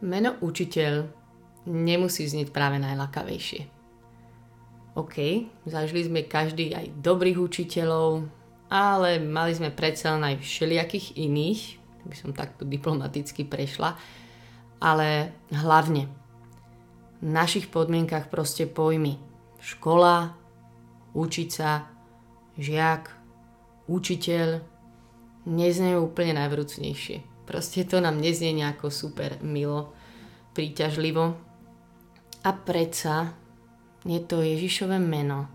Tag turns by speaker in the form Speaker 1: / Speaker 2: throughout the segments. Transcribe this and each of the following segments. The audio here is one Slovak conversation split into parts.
Speaker 1: Meno učiteľ nemusí znieť práve najlakavejšie. OK, zažili sme každý aj dobrých učiteľov, ale mali sme predsa len aj všelijakých iných, by som takto diplomaticky prešla, ale hlavne v našich podmienkach proste pojmy škola, učiť sa, žiak, učiteľ neznejú úplne najvrúcnejšie. Proste to nám neznie nejako super milo, príťažlivo. A predsa je to Ježišové meno,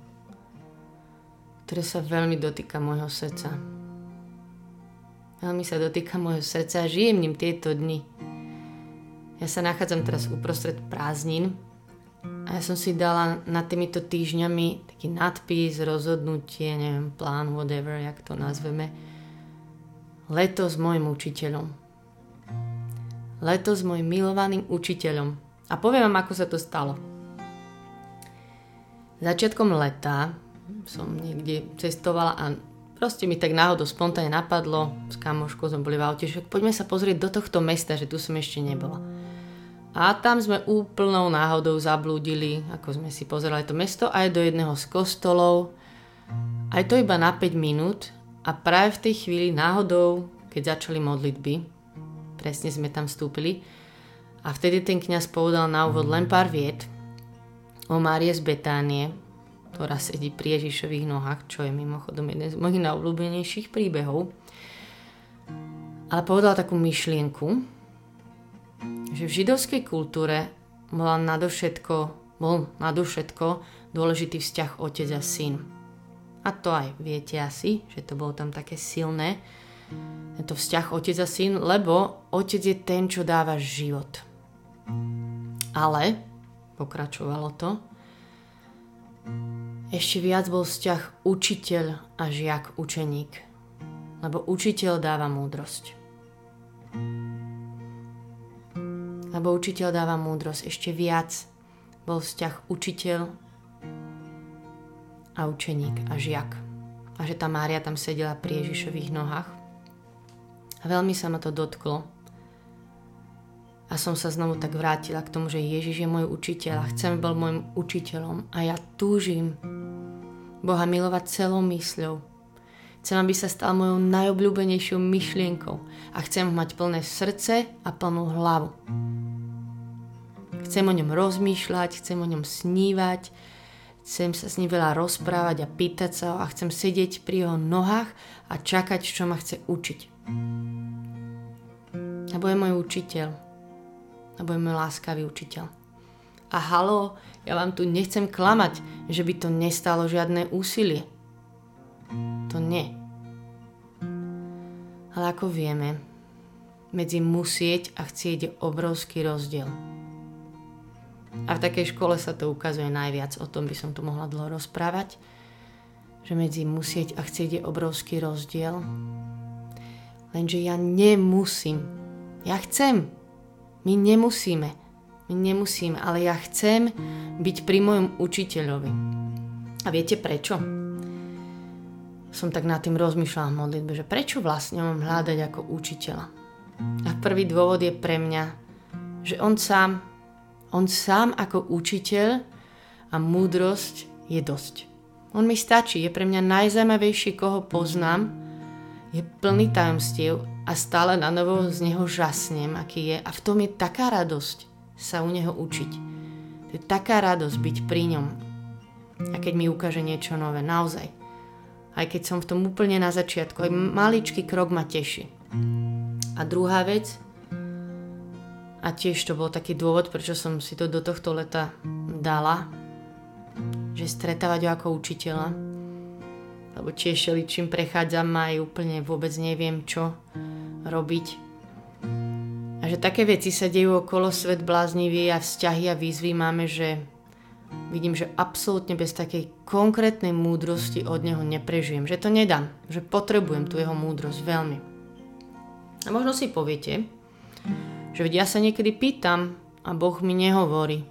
Speaker 1: ktoré sa veľmi dotýka môjho srdca. Veľmi sa dotýka môjho srdca a žijem ním tieto dni. Ja sa nachádzam teraz uprostred prázdnin a ja som si dala nad týmito týždňami taký nadpis, rozhodnutie, neviem, plán, whatever, jak to nazveme. Leto s môjim učiteľom. Leto s môjim milovaným učiteľom. A poviem vám, ako sa to stalo. Začiatkom leta som niekde cestovala a proste mi tak náhodou spontánne napadlo, s kamoškou sme boli v aute, že poďme sa pozrieť do tohto mesta, že tu som ešte nebola. A tam sme úplnou náhodou zablúdili, ako sme si pozerali to mesto, aj do jedného z kostolov. Aj to iba na 5 minút a práve v tej chvíli náhodou, keď začali modlitby, presne sme tam vstúpili, a vtedy ten kňaz povedal na úvod len pár viet o Márie z Betánie, ktorá sedí pri Ježišových nohách, čo je mimochodom jeden z mojich najobľúbenejších príbehov. Ale povedal takú myšlienku, že v židovskej kultúre bola nadovšetko, bol nadovšetko dôležitý vzťah otec a syn. A to aj viete asi, že to bolo tam také silné, tento vzťah otec a syn, lebo otec je ten, čo dáva život. Ale, pokračovalo to, ešte viac bol vzťah učiteľ a žiak učeník, lebo učiteľ dáva múdrosť. lebo učiteľ dáva múdrosť. Ešte viac bol vzťah učiteľ a učeník a žiak. A že tá Mária tam sedela pri Ježišových nohách. A veľmi sa ma to dotklo. A som sa znovu tak vrátila k tomu, že Ježiš je môj učiteľ a chcem bol môjim učiteľom a ja túžim Boha milovať celou mysľou. Chcem, aby sa stal mojou najobľúbenejšou myšlienkou a chcem mať plné srdce a plnú hlavu. Chcem o ňom rozmýšľať, chcem o ňom snívať, chcem sa s ním veľa rozprávať a pýtať sa ho a chcem sedieť pri jeho nohách a čakať, čo ma chce učiť. Lebo je môj učiteľ. Lebo je môj láskavý učiteľ. A halo, ja vám tu nechcem klamať, že by to nestalo žiadne úsilie. To nie. Ale ako vieme, medzi musieť a chcieť je obrovský rozdiel. A v takej škole sa to ukazuje najviac, o tom by som tu mohla dlho rozprávať, že medzi musieť a chcieť je obrovský rozdiel. Lenže ja nemusím. Ja chcem. My nemusíme. My nemusíme, ale ja chcem byť pri mojom učiteľovi. A viete prečo? Som tak nad tým rozmýšľala v modlitbe, že prečo vlastne mám hľadať ako učiteľa. A prvý dôvod je pre mňa, že on sám on sám ako učiteľ a múdrosť je dosť. On mi stačí, je pre mňa najzaujímavejší, koho poznám, je plný tajomstiev a stále na novo z neho žasnem, aký je. A v tom je taká radosť sa u neho učiť. To je taká radosť byť pri ňom. A keď mi ukáže niečo nové, naozaj. Aj keď som v tom úplne na začiatku, aj maličký krok ma teší. A druhá vec, a tiež to bol taký dôvod, prečo som si to do tohto leta dala, že stretávať ho ako učiteľa. Lebo tiež čím prechádzam aj úplne vôbec neviem, čo robiť. A že také veci sa dejú okolo svet bláznivý a vzťahy a výzvy máme, že vidím, že absolútne bez takej konkrétnej múdrosti od neho neprežijem. Že to nedám. Že potrebujem tú jeho múdrosť veľmi. A možno si poviete, že ja sa niekedy pýtam a Boh mi nehovorí.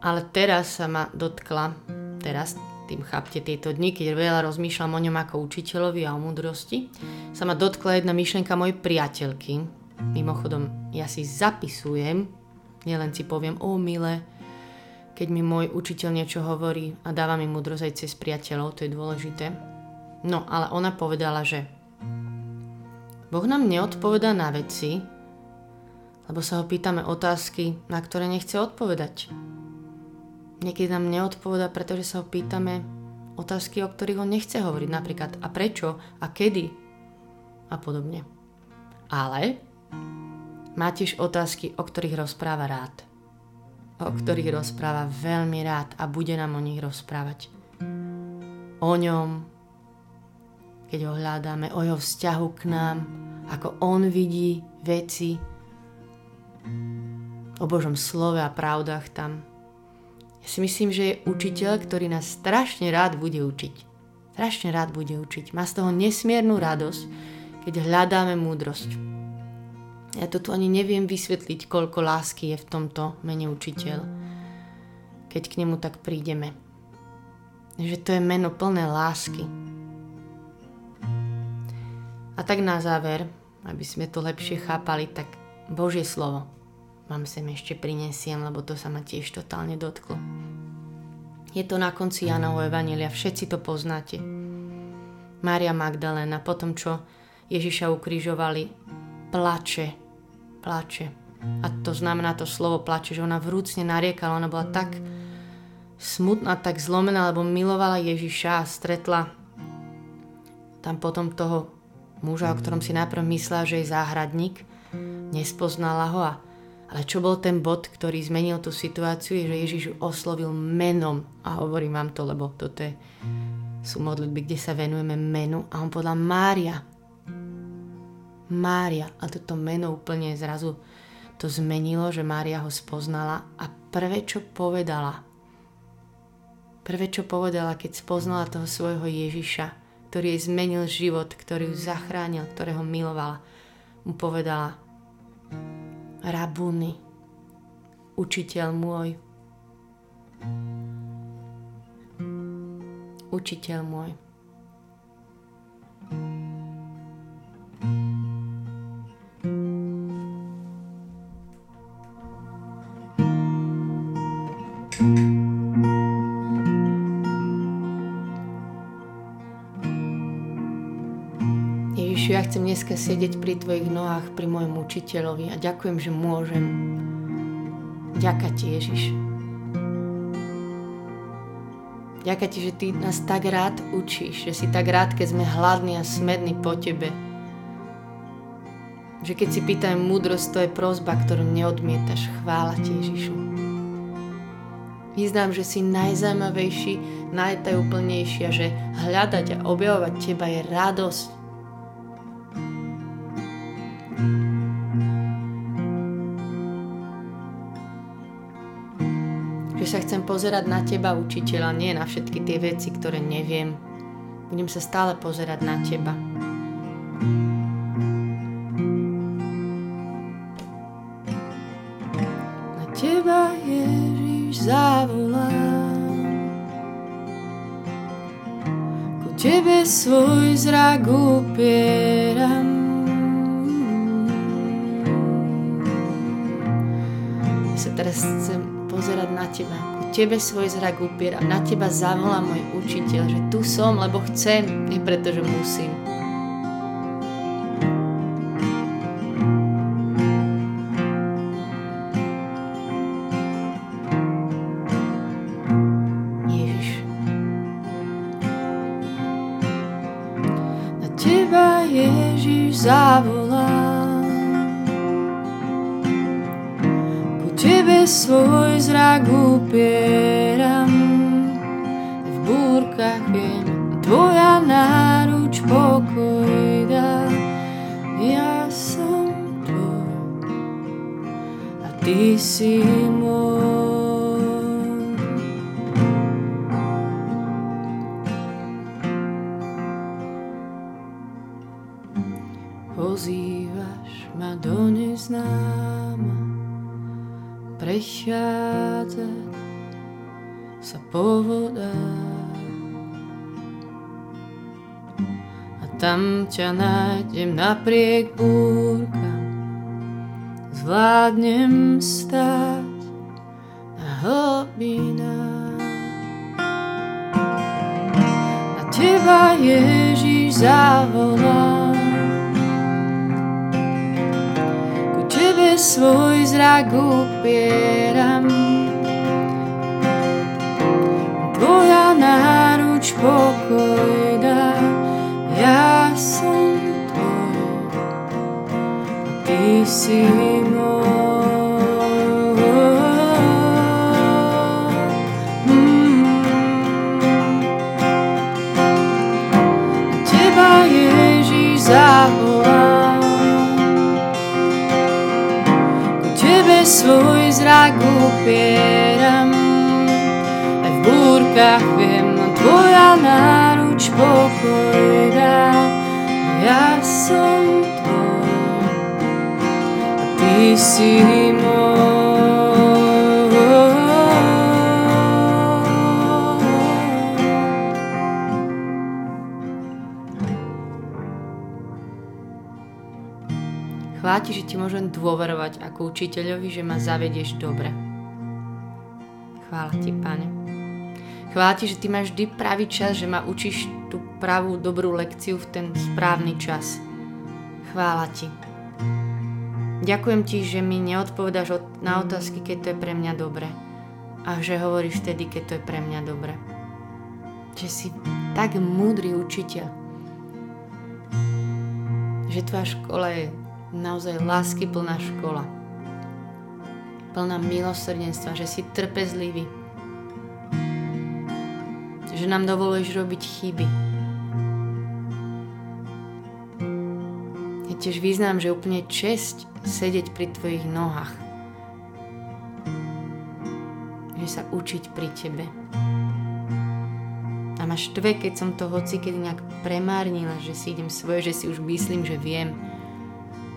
Speaker 1: Ale teraz sa ma dotkla, teraz tým chápte tieto dni, keď veľa rozmýšľam o ňom ako učiteľovi a o múdrosti, sa ma dotkla jedna myšlienka mojej priateľky, Mimochodom, ja si zapisujem, nielen si poviem, o mile, keď mi môj učiteľ niečo hovorí a dáva mi múdrosť aj cez priateľov, to je dôležité. No, ale ona povedala, že Boh nám neodpovedá na veci, lebo sa ho pýtame otázky, na ktoré nechce odpovedať. Niekedy nám neodpoveda, pretože sa ho pýtame otázky, o ktorých on nechce hovoriť. Napríklad a prečo, a kedy a podobne. Ale má tiež otázky, o ktorých rozpráva rád. O ktorých rozpráva veľmi rád a bude nám o nich rozprávať. O ňom, keď ho hľadáme, o jeho vzťahu k nám, ako on vidí veci, o Božom slove a pravdách tam. Ja si myslím, že je učiteľ, ktorý nás strašne rád bude učiť. Strašne rád bude učiť. Má z toho nesmiernu radosť, keď hľadáme múdrosť. Ja to tu ani neviem vysvetliť, koľko lásky je v tomto mene učiteľ, keď k nemu tak prídeme. Že to je meno plné lásky. A tak na záver, aby sme to lepšie chápali, tak Božie slovo vám sem ešte prinesiem, lebo to sa ma tiež totálne dotklo. Je to na konci Janovho Evanelia, všetci to poznáte. Mária Magdalena, po tom, čo Ježiša ukrižovali, plače, plače. A to znamená to slovo plače, že ona vrúcne nariekala, ona bola tak smutná, tak zlomená, lebo milovala Ježiša a stretla tam potom toho muža, o ktorom si najprv myslela, že je záhradník, nespoznala ho a ale čo bol ten bod, ktorý zmenil tú situáciu, je, že Ježiš oslovil menom. A hovorím vám to, lebo toto je, sú modlitby, kde sa venujeme menu. A on povedal Mária. Mária. A toto meno úplne zrazu to zmenilo, že Mária ho spoznala. A prvé, čo povedala, prvé, čo povedala, keď spoznala toho svojho Ježiša, ktorý jej zmenil život, ktorý ju zachránil, ktorého milovala, mu povedala, Rabuni, učiteľ môj. Učiteľ môj. Dneska sedieť pri Tvojich nohách, pri mojom učiteľovi a ďakujem, že môžem. Ďaká Ti, Ježiš. Ďaká Ti, že Ty nás tak rád učíš, že si tak rád, keď sme hladní a smední po Tebe. Že keď si pýtajú múdrosť, to je prozba, ktorú neodmietaš. Chvála Ti, Ježišu. Vyznám, že si najzajímavejší, najtajúplnejší a že hľadať a objavovať Teba je radosť pozerať na teba, učiteľa, nie na všetky tie veci, ktoré neviem. Budem sa stále pozerať na teba. Na teba, Ježiš, zavolám. Ku tebe svoj zrak upieram. Teraz chcem pozerať na teba. Ku tebe svoj zrak upieram, na teba zavolá môj učiteľ, že tu som, lebo chcem, nie preto, že musím. Ty si môj. Pozývaš ma do neznáma prechádzať sa po vodách. A tam ťa nájdem napriek búrkam, zvládnem stáť na hlbinách. Na teba Ježiš zavolám, ku tebe svoj zrak upieram. Tvoja náruč pokoj si Teba Ježiš zavolám, ku Tebe svoj zrak upieram, aj v búrkach viem, Tvoja náruč pokoj dá, ja som Ty si Chvála ti, že ti môžem dôverovať ako učiteľovi, že ma zavedieš dobre. Chvála ti, pane. Chvála ti, že ty máš vždy pravý čas, že ma učíš tú pravú dobrú lekciu v ten správny čas. Chvála ti. Ďakujem ti, že mi neodpovedáš na otázky, keď to je pre mňa dobre. A že hovoríš vtedy, keď to je pre mňa dobre. Že si tak múdry učiteľ. Že tvoja škola je naozaj lásky plná škola. Plná milosrdenstva, že si trpezlivý. Že nám dovoluješ robiť chyby tiež význam, že úplne česť sedieť pri tvojich nohách. Že sa učiť pri tebe. A ma štve, keď som to hoci keď nejak premárnila, že si idem svoje, že si už myslím, že viem.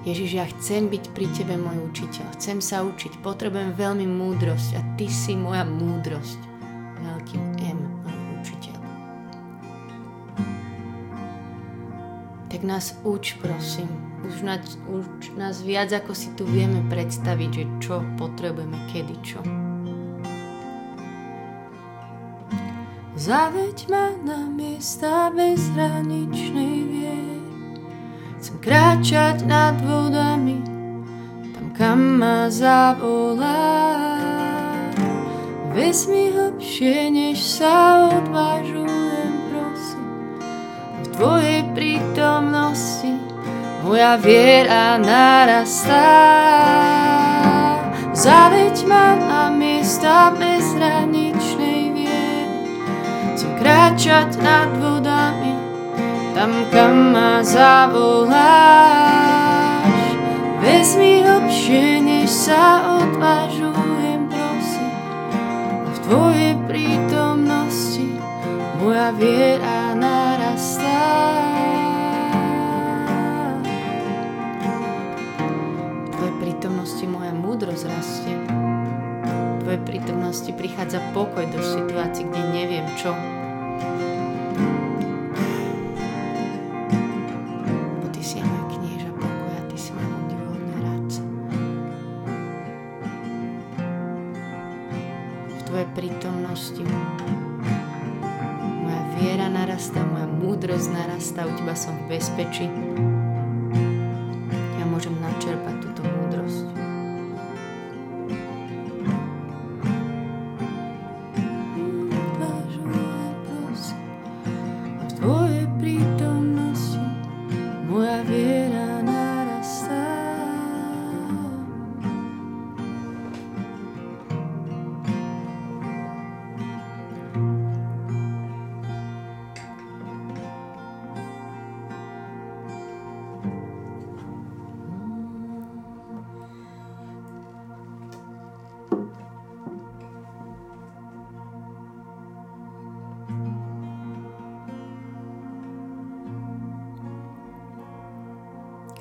Speaker 1: Ježiš, ja chcem byť pri tebe môj učiteľ. Chcem sa učiť. Potrebujem veľmi múdrosť a ty si moja múdrosť. Veľkým Tak nás uč, prosím už nás, už nás viac ako si tu vieme predstaviť, že čo potrebujeme, kedy čo. Zaveď ma na miesta bezhraničnej viery. Chcem kráčať nad vodami, tam kam ma zavolá. Vezmi hlbšie, než sa odvážujem, prosím. V Tvojej moja viera narastá. Zaveď ma na miesta bezhraničnej viery. Chcem kráčať nad vodami, tam kam ma zavoláš. Vezmi hlbšie, než sa odvážujem, prosím. V Tvojej prítomnosti moja viera Tvojej prítomnosti prichádza pokoj do situácií, kde neviem čo. Bo Ty si môj knieža pokoja, Ty si môj obdivuhodný rádca. V Tvojej prítomnosti moja viera narastá, moja múdrosť narastá, u Teba som v bezpečí. Ja môžem načerpať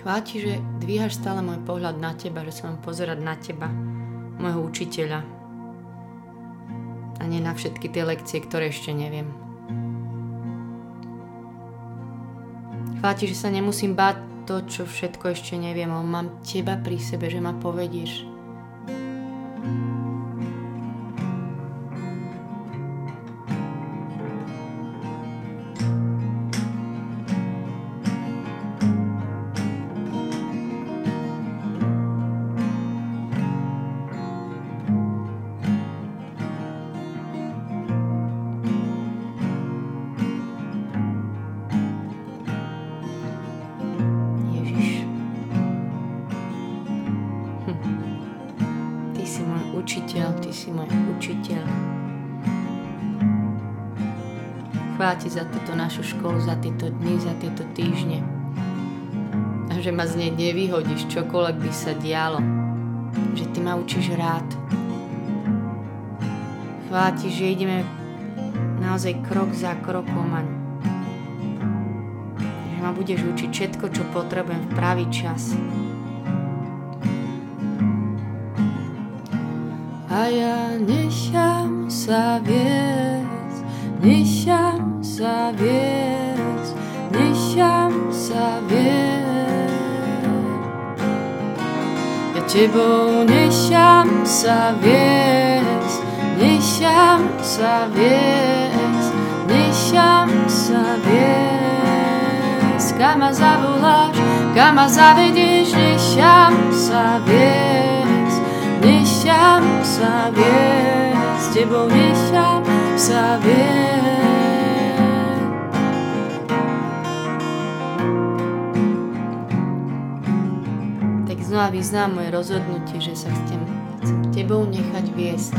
Speaker 1: Chvála ti, že dvíhaš stále môj pohľad na teba, že sa mám pozerať na teba, môjho učiteľa a nie na všetky tie lekcie, ktoré ešte neviem. Chvála ti, že sa nemusím báť to, čo všetko ešte neviem, ale mám teba pri sebe, že ma povedieš. Chvála Ti za túto našu školu, za tieto dny, za tieto týždne. A že ma z nej nevyhodíš, čokoľvek by sa dialo. Že Ty ma učíš rád. Chvála Ti, že ideme naozaj krok za krokom a že ma budeš učiť všetko, čo potrebujem v pravý čas. a ja nechám sa nechám viesť, nechám sa viesť. Ja tebou nechám sa viesť, nechám sa viesť, nechám sa viesť. Kam ma zavoláš, kam ma zavedieš, nechám sa viesť, nechám sa viesť, s tebou. Znova vyznám moje rozhodnutie, že sa chcem, chcem tebou nechať viesť.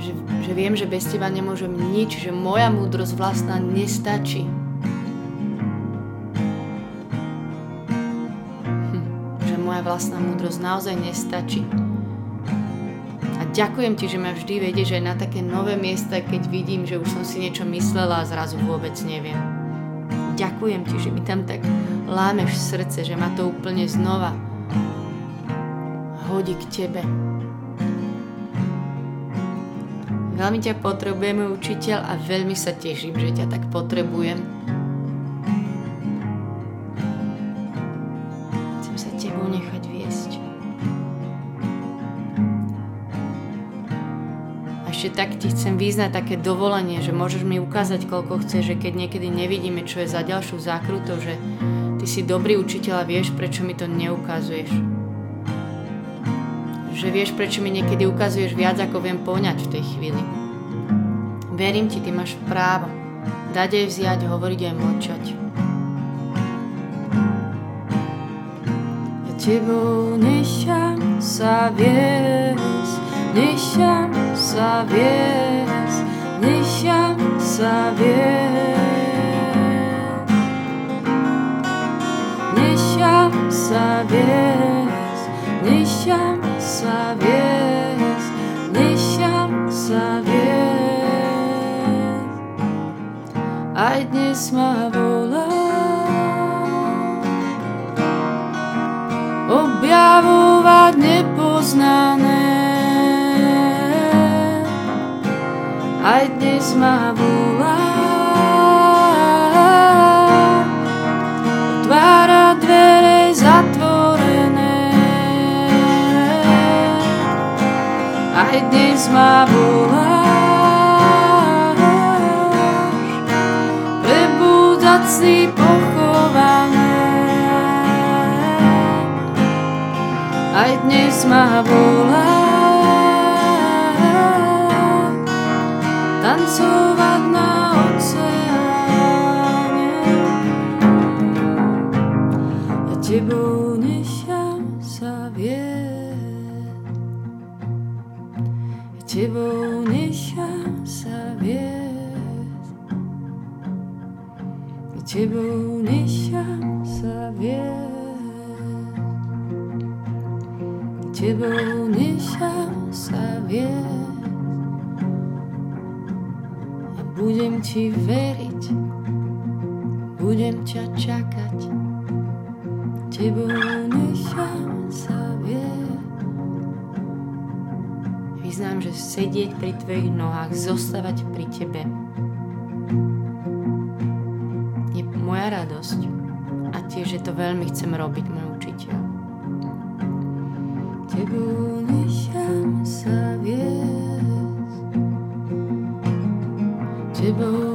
Speaker 1: Že, že viem, že bez teba nemôžem nič, že moja múdrosť vlastná nestačí moja vlastná múdrosť naozaj nestačí. A ďakujem ti, že ma vždy vedieš aj na také nové miesta, keď vidím, že už som si niečo myslela a zrazu vôbec neviem. Ďakujem ti, že mi tam tak lámeš srdce, že ma to úplne znova hodí k tebe. Veľmi ťa potrebujeme, učiteľ, a veľmi sa teším, že ťa tak potrebujem. ešte tak ti chcem význať také dovolenie, že môžeš mi ukázať, koľko chceš, že keď niekedy nevidíme, čo je za ďalšiu zákrutou, že ty si dobrý učiteľ a vieš, prečo mi to neukazuješ. Že vieš, prečo mi niekedy ukazuješ viac, ako viem poňať v tej chvíli. Verím ti, ty máš právo. Dať aj vziať, hovoriť aj mlčať. Ja tebou nechám sa viesť, nechám sa viesť, nechám sa viesť. Nechám sa viesť, nechám sa viesť, nechám sa viesť. Aj dnes ma volá objavovať nepoznané aj dnes ma volá. Aj dnes ma volá. Prebúdať si pochované, aj dnes ma volá. Budem ťa čakať, tebou nechám sa vieť. Vyznám, že sedieť pri tvojich nohách, zostávať pri tebe je moja radosť a viete, že to veľmi chcem robiť, môj učiteľ. Tebou nechám sa viesť, Tebou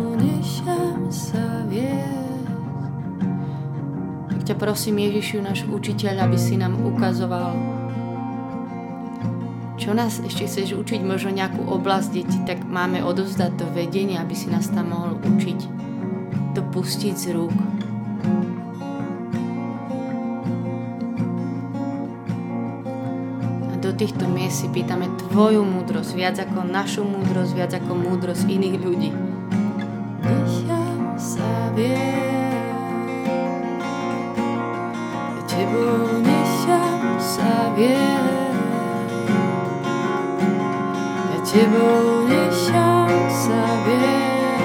Speaker 1: ťa prosím, Ježišu, náš učiteľ, aby si nám ukazoval, čo nás ešte chceš učiť, možno nejakú oblasť deti, tak máme odovzdať to vedenie, aby si nás tam mohol učiť. To pustiť z rúk. týchto miest si pýtame Tvoju múdrosť, viac ako našu múdrosť, viac ako múdrosť iných ľudí. Tebou nechám sa vie,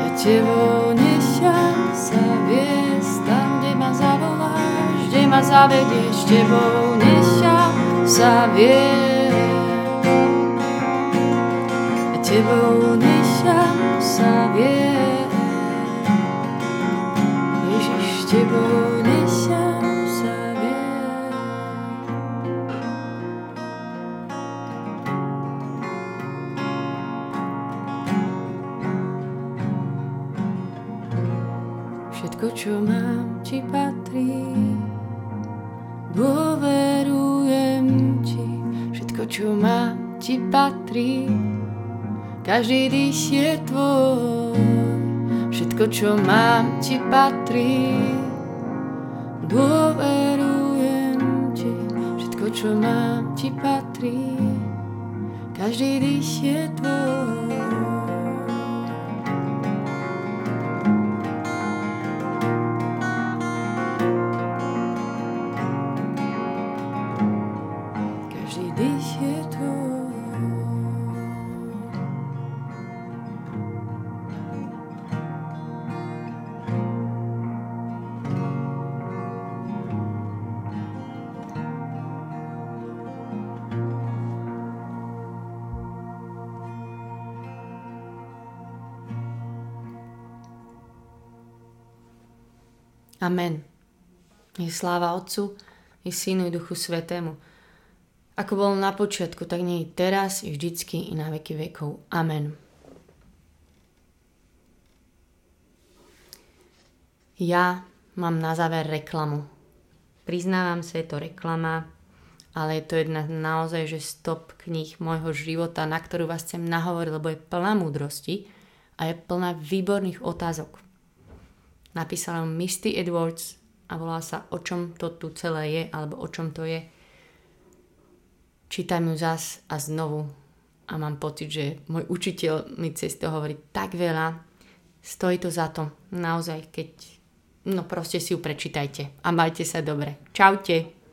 Speaker 1: ja Tebou nechám sa viesť tam, kde ma zavoláš, kde ma zavedieš, Tebou nechám sa viesť. Viesť. Ježiš, Tebou čo mám ti patrí. Dôverujem ti, všetko čo mám ti patrí. Každý dých je tvoj. Amen. Je sláva Otcu, i Synu, i Duchu Svetému. Ako bol na počiatku, tak nie i teraz, i vždycky, i na veky vekov. Amen. Ja mám na záver reklamu. Priznávam sa, je to reklama, ale je to jedna naozaj, že stop kníh môjho života, na ktorú vás chcem nahovoriť, lebo je plná múdrosti a je plná výborných otázok. Napísala Misty Edwards a volá sa O čom to tu celé je, alebo o čom to je. Čítam ju zas a znovu a mám pocit, že môj učiteľ mi cez to hovorí tak veľa. Stojí to za to. Naozaj, keď... No proste si ju prečítajte a majte sa dobre. Čaute.